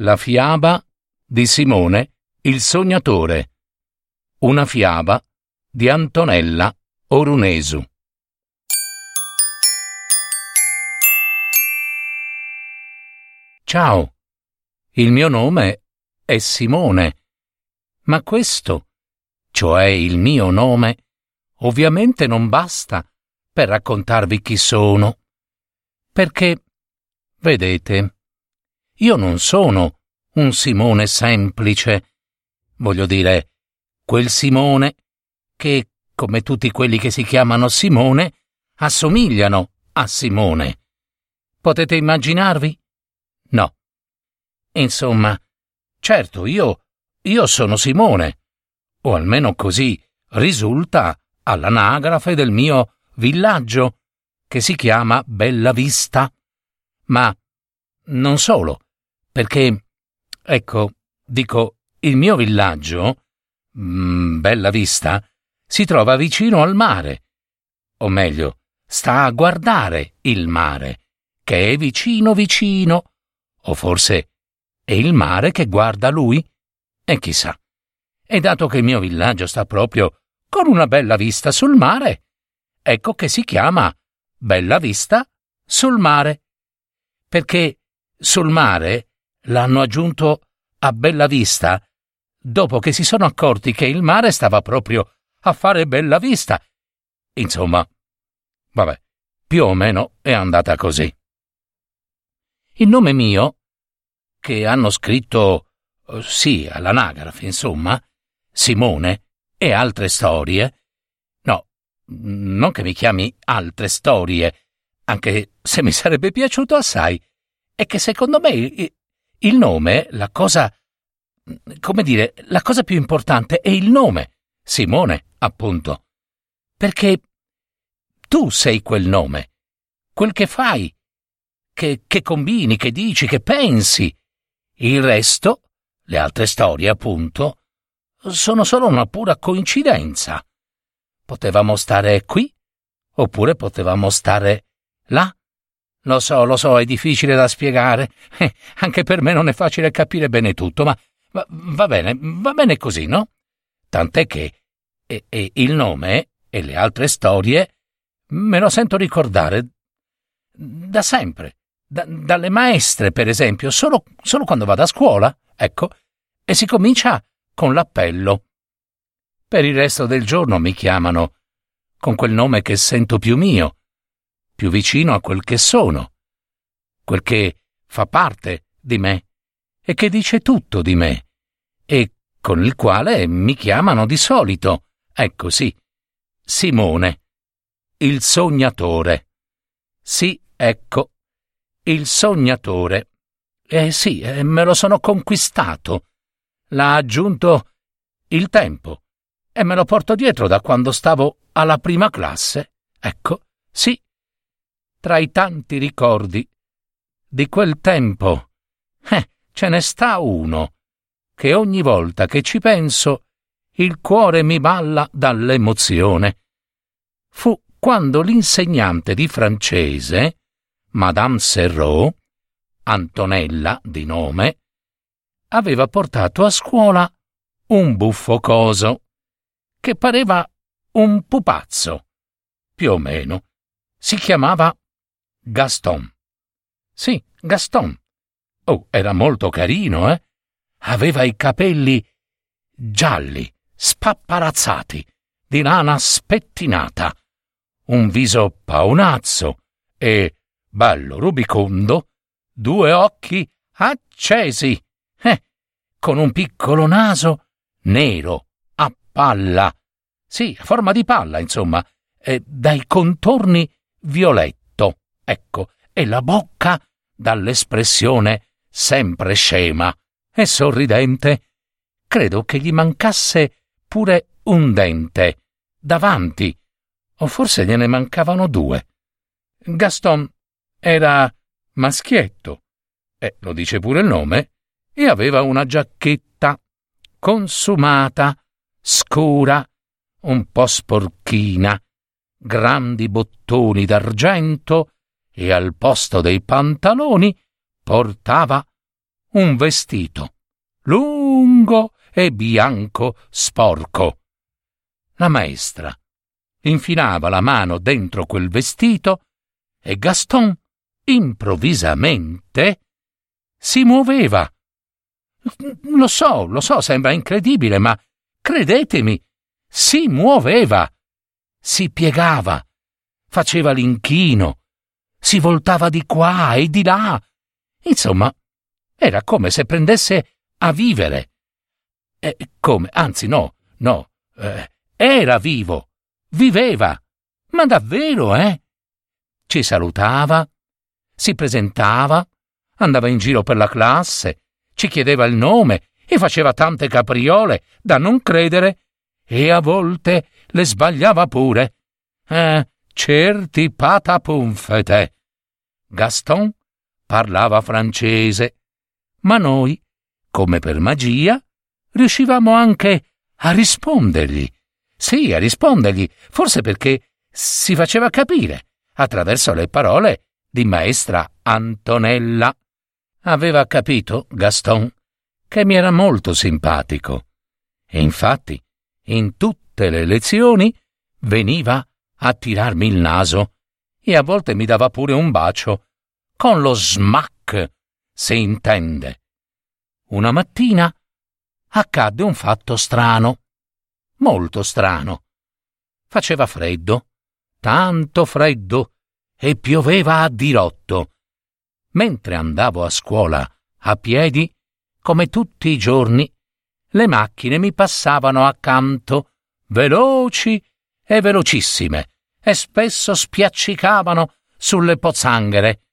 La fiaba di Simone il Sognatore. Una fiaba di Antonella Orunesu. Ciao, il mio nome è Simone, ma questo, cioè il mio nome, ovviamente non basta per raccontarvi chi sono, perché, vedete, io non sono un Simone semplice. Voglio dire, quel Simone che, come tutti quelli che si chiamano Simone, assomigliano a Simone. Potete immaginarvi? No. Insomma, certo, io, io sono Simone, o almeno così risulta all'anagrafe del mio villaggio, che si chiama Bella Vista. Ma non solo perché, ecco, dico, il mio villaggio, mh, Bella Vista, si trova vicino al mare. O meglio, sta a guardare il mare, che è vicino vicino. O forse è il mare che guarda lui? E chissà. E dato che il mio villaggio sta proprio con una bella vista sul mare, ecco che si chiama Bella Vista sul mare. Perché sul mare l'hanno aggiunto a bella vista dopo che si sono accorti che il mare stava proprio a fare bella vista. Insomma, vabbè, più o meno è andata così. Il nome mio, che hanno scritto, eh, sì, all'anagrafe, insomma, Simone e altre storie, no, non che mi chiami altre storie, anche se mi sarebbe piaciuto assai, è che secondo me il nome, la cosa... come dire, la cosa più importante è il nome. Simone, appunto. Perché tu sei quel nome, quel che fai, che, che combini, che dici, che pensi. Il resto, le altre storie, appunto, sono solo una pura coincidenza. Potevamo stare qui, oppure potevamo stare là. Lo so, lo so, è difficile da spiegare. Eh, anche per me non è facile capire bene tutto, ma va, va bene, va bene così, no? Tant'è che e, e il nome e le altre storie me lo sento ricordare da sempre, da, dalle maestre, per esempio, solo, solo quando vado a scuola, ecco, e si comincia con l'appello. Per il resto del giorno mi chiamano con quel nome che sento più mio, più vicino a quel che sono, quel che fa parte di me e che dice tutto di me, e con il quale mi chiamano di solito, ecco sì, Simone, il sognatore. Sì, ecco, il sognatore. Eh sì, eh, me lo sono conquistato. L'ha aggiunto il tempo e me lo porto dietro da quando stavo alla prima classe. Ecco, sì, tra i tanti ricordi di quel tempo. Eh, ce ne sta uno, che ogni volta che ci penso il cuore mi balla dall'emozione. Fu quando l'insegnante di francese, Madame Serrault, Antonella di nome, aveva portato a scuola un buffo coso, che pareva un pupazzo, più o meno. Si chiamava Gaston. Sì, Gaston. Oh, era molto carino, eh? Aveva i capelli gialli, spapparazzati, di lana spettinata, un viso paonazzo e, bello rubicondo, due occhi accesi, eh, con un piccolo naso nero, a palla, sì, a forma di palla, insomma, e dai contorni violetti ecco, e la bocca dall'espressione sempre scema, e sorridente. Credo che gli mancasse pure un dente davanti, o forse gliene mancavano due. Gaston era maschietto, e lo dice pure il nome, e aveva una giacchetta consumata, scura, un po' sporchina, grandi bottoni d'argento e al posto dei pantaloni portava un vestito lungo e bianco sporco. La maestra infilava la mano dentro quel vestito e Gaston improvvisamente si muoveva. Lo so, lo so, sembra incredibile, ma credetemi, si muoveva, si piegava, faceva l'inchino, si voltava di qua e di là. Insomma, era come se prendesse a vivere. E come? Anzi, no, no, eh, era vivo, viveva. Ma davvero, eh? Ci salutava, si presentava, andava in giro per la classe, ci chiedeva il nome e faceva tante capriole da non credere e a volte le sbagliava pure. Eh, certi patapunfete. Gaston parlava francese, ma noi, come per magia, riuscivamo anche a rispondergli. Sì, a rispondergli, forse perché si faceva capire attraverso le parole di maestra Antonella. Aveva capito, Gaston, che mi era molto simpatico. E infatti, in tutte le lezioni, veniva a tirarmi il naso e a volte mi dava pure un bacio, con lo smack, se intende. Una mattina accadde un fatto strano, molto strano. Faceva freddo, tanto freddo, e pioveva a dirotto. Mentre andavo a scuola a piedi, come tutti i giorni, le macchine mi passavano accanto, veloci e velocissime, e spesso spiaccicavano sulle pozzanghere.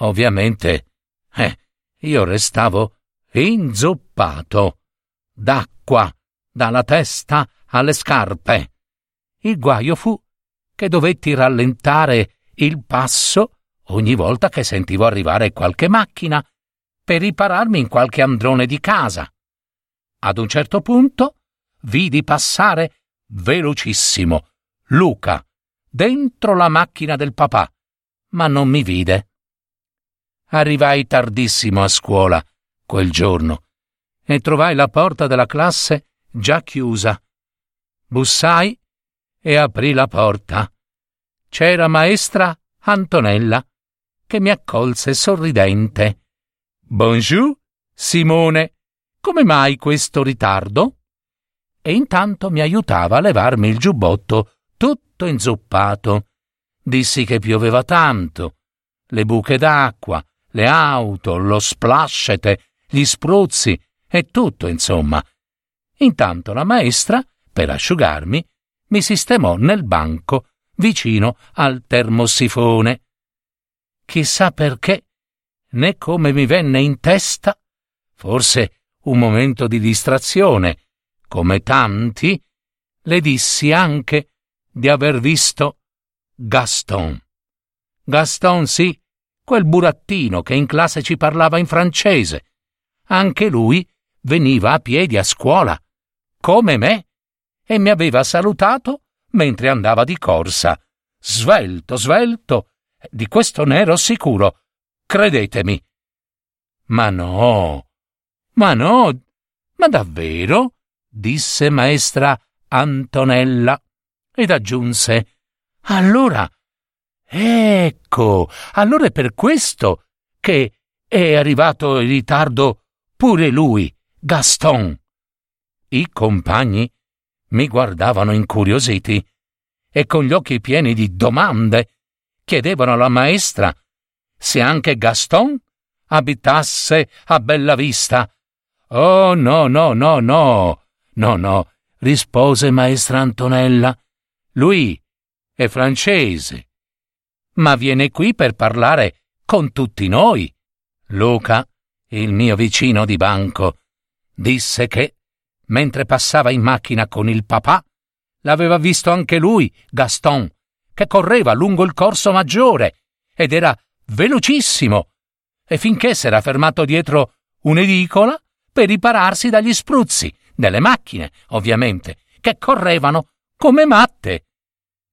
Ovviamente, eh, io restavo inzuppato d'acqua dalla testa alle scarpe. Il guaio fu che dovetti rallentare il passo ogni volta che sentivo arrivare qualche macchina per ripararmi in qualche androne di casa. Ad un certo punto vidi passare velocissimo Luca dentro la macchina del papà, ma non mi vide. Arrivai tardissimo a scuola quel giorno e trovai la porta della classe già chiusa. Bussai e aprì la porta. C'era maestra Antonella che mi accolse sorridente. Bonjour, Simone. Come mai questo ritardo? E intanto mi aiutava a levarmi il giubbotto tutto inzuppato. Dissi che pioveva tanto. Le buche d'acqua, le auto, lo splascete, gli spruzzi e tutto, insomma. Intanto la maestra, per asciugarmi, mi sistemò nel banco vicino al termosifone. Chissà perché, né come mi venne in testa, forse un momento di distrazione, come tanti, le dissi anche di aver visto Gaston. Gaston, sì, quel burattino che in classe ci parlava in francese. Anche lui veniva a piedi a scuola, come me, e mi aveva salutato mentre andava di corsa. Svelto, svelto. Di questo ne ero sicuro. Credetemi. Ma no, ma no, ma davvero? Disse maestra Antonella ed aggiunse Allora, ecco, allora è per questo che è arrivato in ritardo pure lui, Gaston. I compagni mi guardavano incuriositi e con gli occhi pieni di domande chiedevano alla maestra se anche Gaston abitasse a Bella Vista. Oh no, no, no, no, no, no, rispose maestra Antonella. Lui è francese, ma viene qui per parlare con tutti noi. Luca il mio vicino di banco, disse che, mentre passava in macchina con il papà, l'aveva visto anche lui, Gaston, che correva lungo il corso maggiore ed era velocissimo, e finché s'era fermato dietro un'edicola per ripararsi dagli spruzzi delle macchine, ovviamente, che correvano come matte.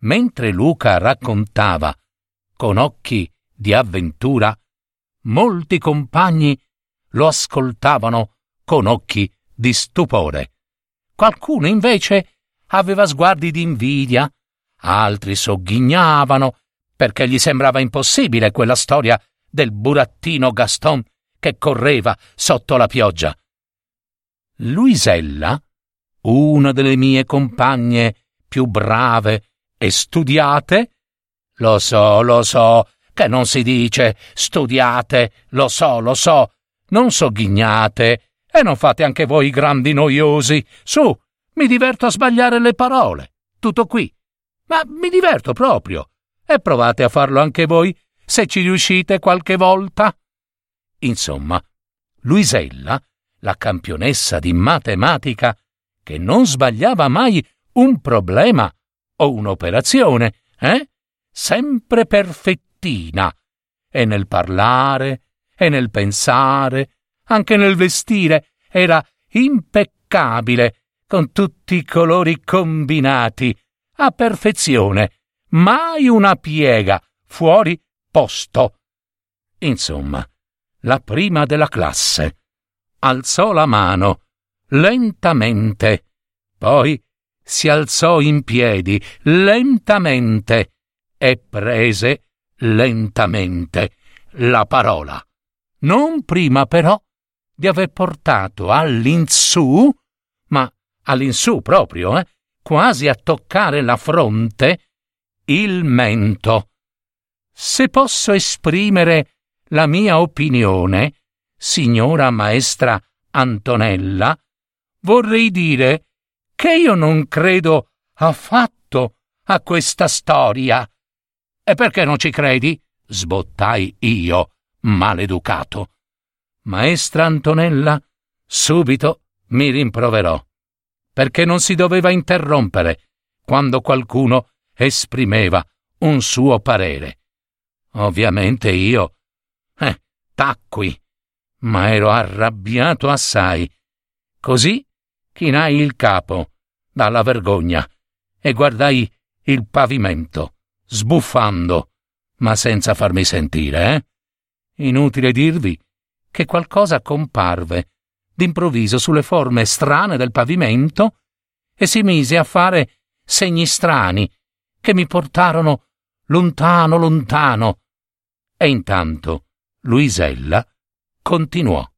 Mentre Luca raccontava, con occhi di avventura, molti compagni lo ascoltavano con occhi di stupore. Qualcuno invece aveva sguardi di invidia, altri sogghignavano perché gli sembrava impossibile quella storia del burattino Gaston che correva sotto la pioggia. Luisella, una delle mie compagne più brave e studiate, lo so, lo so, che non si dice studiate, lo so, lo so, non sogghignate e non fate anche voi grandi noiosi. Su, mi diverto a sbagliare le parole. Tutto qui. Ma mi diverto proprio. E provate a farlo anche voi, se ci riuscite qualche volta. Insomma, Luisella, la campionessa di matematica, che non sbagliava mai un problema o un'operazione, eh? Sempre perfettina. E nel parlare, e nel pensare, anche nel vestire, era impeccabile, con tutti i colori combinati, a perfezione, mai una piega, fuori posto. Insomma, la prima della classe. Alzò la mano, lentamente, poi si alzò in piedi, lentamente, e prese lentamente la parola. Non prima però di aver portato all'insù, ma all'insù proprio, eh, quasi a toccare la fronte, il mento. Se posso esprimere la mia opinione, signora maestra Antonella, vorrei dire che io non credo affatto a questa storia. E perché non ci credi? sbottai io, maleducato. Maestra Antonella subito mi rimproverò, perché non si doveva interrompere quando qualcuno esprimeva un suo parere. Ovviamente io eh, tacqui, ma ero arrabbiato assai. Così chinai il capo dalla vergogna e guardai il pavimento, sbuffando, ma senza farmi sentire, eh? Inutile dirvi che qualcosa comparve d'improvviso sulle forme strane del pavimento e si mise a fare segni strani che mi portarono lontano, lontano. E intanto Luisella continuò.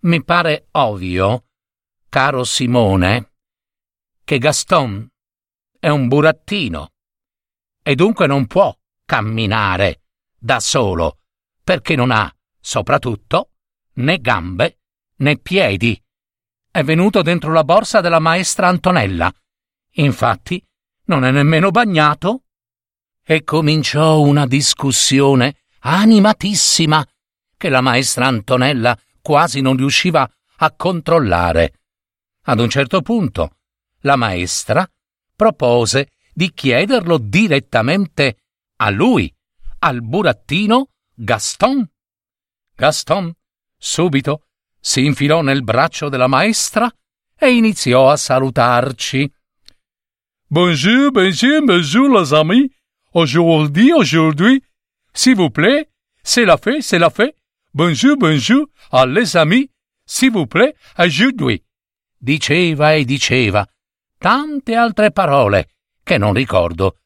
Mi pare ovvio, caro Simone, che Gaston è un burattino e dunque non può camminare da solo perché non ha, soprattutto, né gambe né piedi. È venuto dentro la borsa della maestra Antonella. Infatti, non è nemmeno bagnato. E cominciò una discussione animatissima che la maestra Antonella quasi non riusciva a controllare. Ad un certo punto la maestra propose di chiederlo direttamente a lui, al burattino Gaston. Gaston subito si infilò nel braccio della maestra e iniziò a salutarci. Bonjour, bonjour, bonjour les amis. Aujourd'hui, aujourd'hui, S'il vous plaît, c'est la fait, c'est la fait. Bonjour, bonjour, à les amis. S'il vous plaît, aujourd'hui. Diceva e diceva tante altre parole che non ricordo.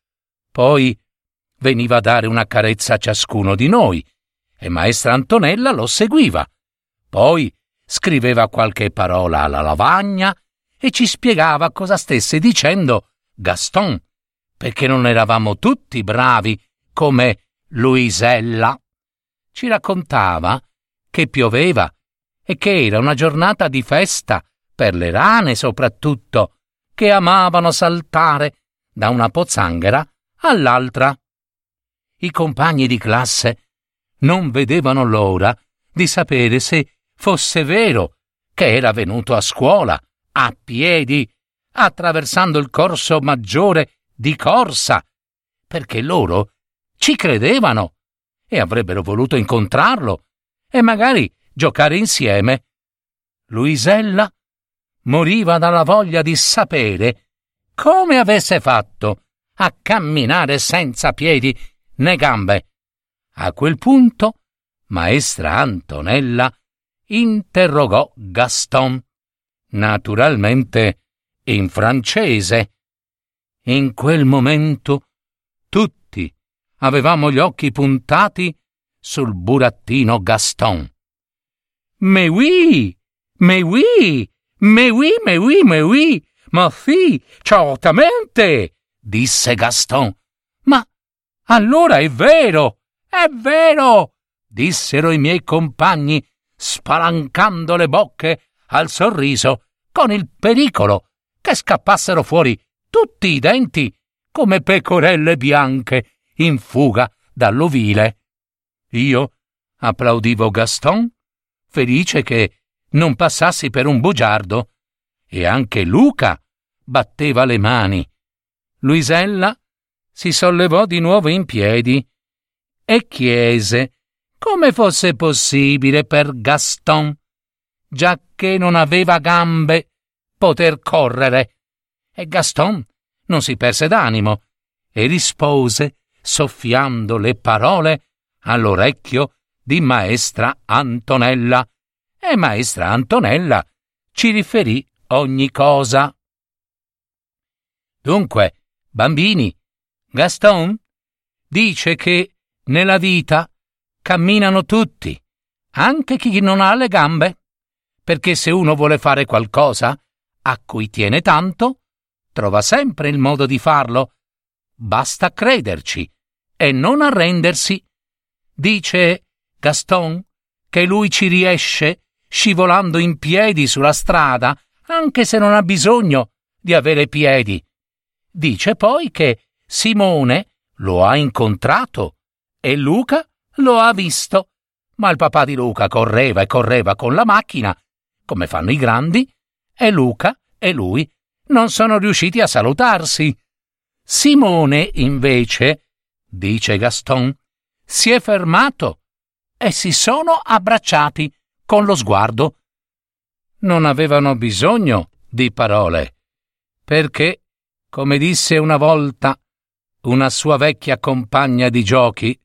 Poi veniva a dare una carezza a ciascuno di noi e maestra Antonella lo seguiva. Poi scriveva qualche parola alla lavagna e ci spiegava cosa stesse dicendo Gaston, perché non eravamo tutti bravi come Luisella. Ci raccontava che pioveva e che era una giornata di festa per le rane soprattutto, che amavano saltare da una pozzanghera all'altra. I compagni di classe non vedevano l'ora di sapere se fosse vero che era venuto a scuola, a piedi, attraversando il corso maggiore di corsa, perché loro ci credevano e avrebbero voluto incontrarlo e magari giocare insieme. Luisella moriva dalla voglia di sapere come avesse fatto a camminare senza piedi né gambe. A quel punto maestra Antonella interrogò Gaston, naturalmente in francese. In quel momento tutti avevamo gli occhi puntati sul burattino Gaston. Mais oui, mais oui, mais oui, mais oui, mais oui, ma sì, certamente, disse Gaston. Ma allora è vero, è vero, dissero i miei compagni, spalancando le bocche al sorriso, con il pericolo che scappassero fuori tutti i denti come pecorelle bianche in fuga dall'ovile. Io applaudivo Gaston, felice che non passassi per un bugiardo, e anche Luca batteva le mani. Luisella si sollevò di nuovo in piedi e chiese come fosse possibile per Gaston, giacché non aveva gambe, poter correre. E Gaston non si perse d'animo e rispose, soffiando le parole all'orecchio di maestra Antonella. E maestra Antonella ci riferì ogni cosa. Dunque, bambini, Gaston dice che nella vita camminano tutti, anche chi non ha le gambe, perché se uno vuole fare qualcosa a cui tiene tanto, trova sempre il modo di farlo. Basta crederci e non arrendersi. Dice Gaston che lui ci riesce scivolando in piedi sulla strada, anche se non ha bisogno di avere piedi. Dice poi che Simone lo ha incontrato e Luca lo ha visto, ma il papà di Luca correva e correva con la macchina, come fanno i grandi, e Luca e lui non sono riusciti a salutarsi. Simone, invece, dice Gaston, si è fermato e si sono abbracciati con lo sguardo. Non avevano bisogno di parole, perché, come disse una volta una sua vecchia compagna di giochi,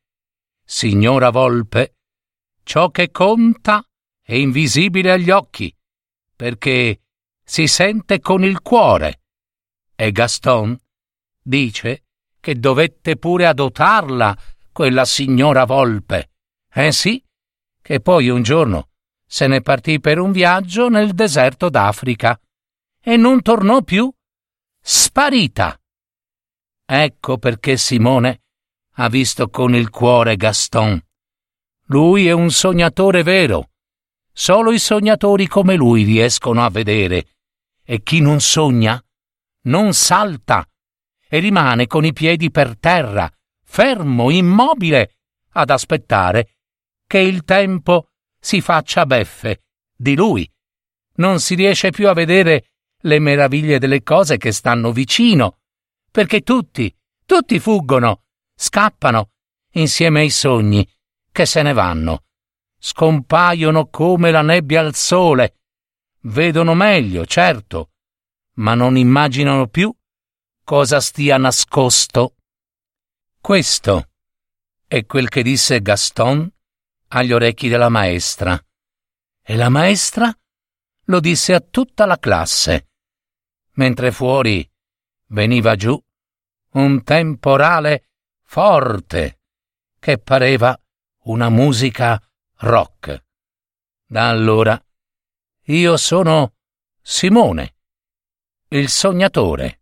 signora Volpe, ciò che conta è invisibile agli occhi, perché si sente con il cuore. E Gaston dice che dovette pure adotarla quella signora Volpe. Eh sì, che poi un giorno se ne partì per un viaggio nel deserto d'Africa e non tornò più. Sparita. Ecco perché Simone ha visto con il cuore Gaston. Lui è un sognatore vero. Solo i sognatori come lui riescono a vedere. E chi non sogna non salta e rimane con i piedi per terra, fermo, immobile, ad aspettare che il tempo si faccia beffe di lui. Non si riesce più a vedere le meraviglie delle cose che stanno vicino, perché tutti, tutti fuggono scappano insieme ai sogni che se ne vanno. Scompaiono come la nebbia al sole. Vedono meglio, certo, ma non immaginano più cosa stia nascosto. Questo è quel che disse Gaston agli orecchi della maestra. E la maestra lo disse a tutta la classe, mentre fuori veniva giù un temporale forte, che pareva una musica rock. Da allora io sono Simone, il sognatore.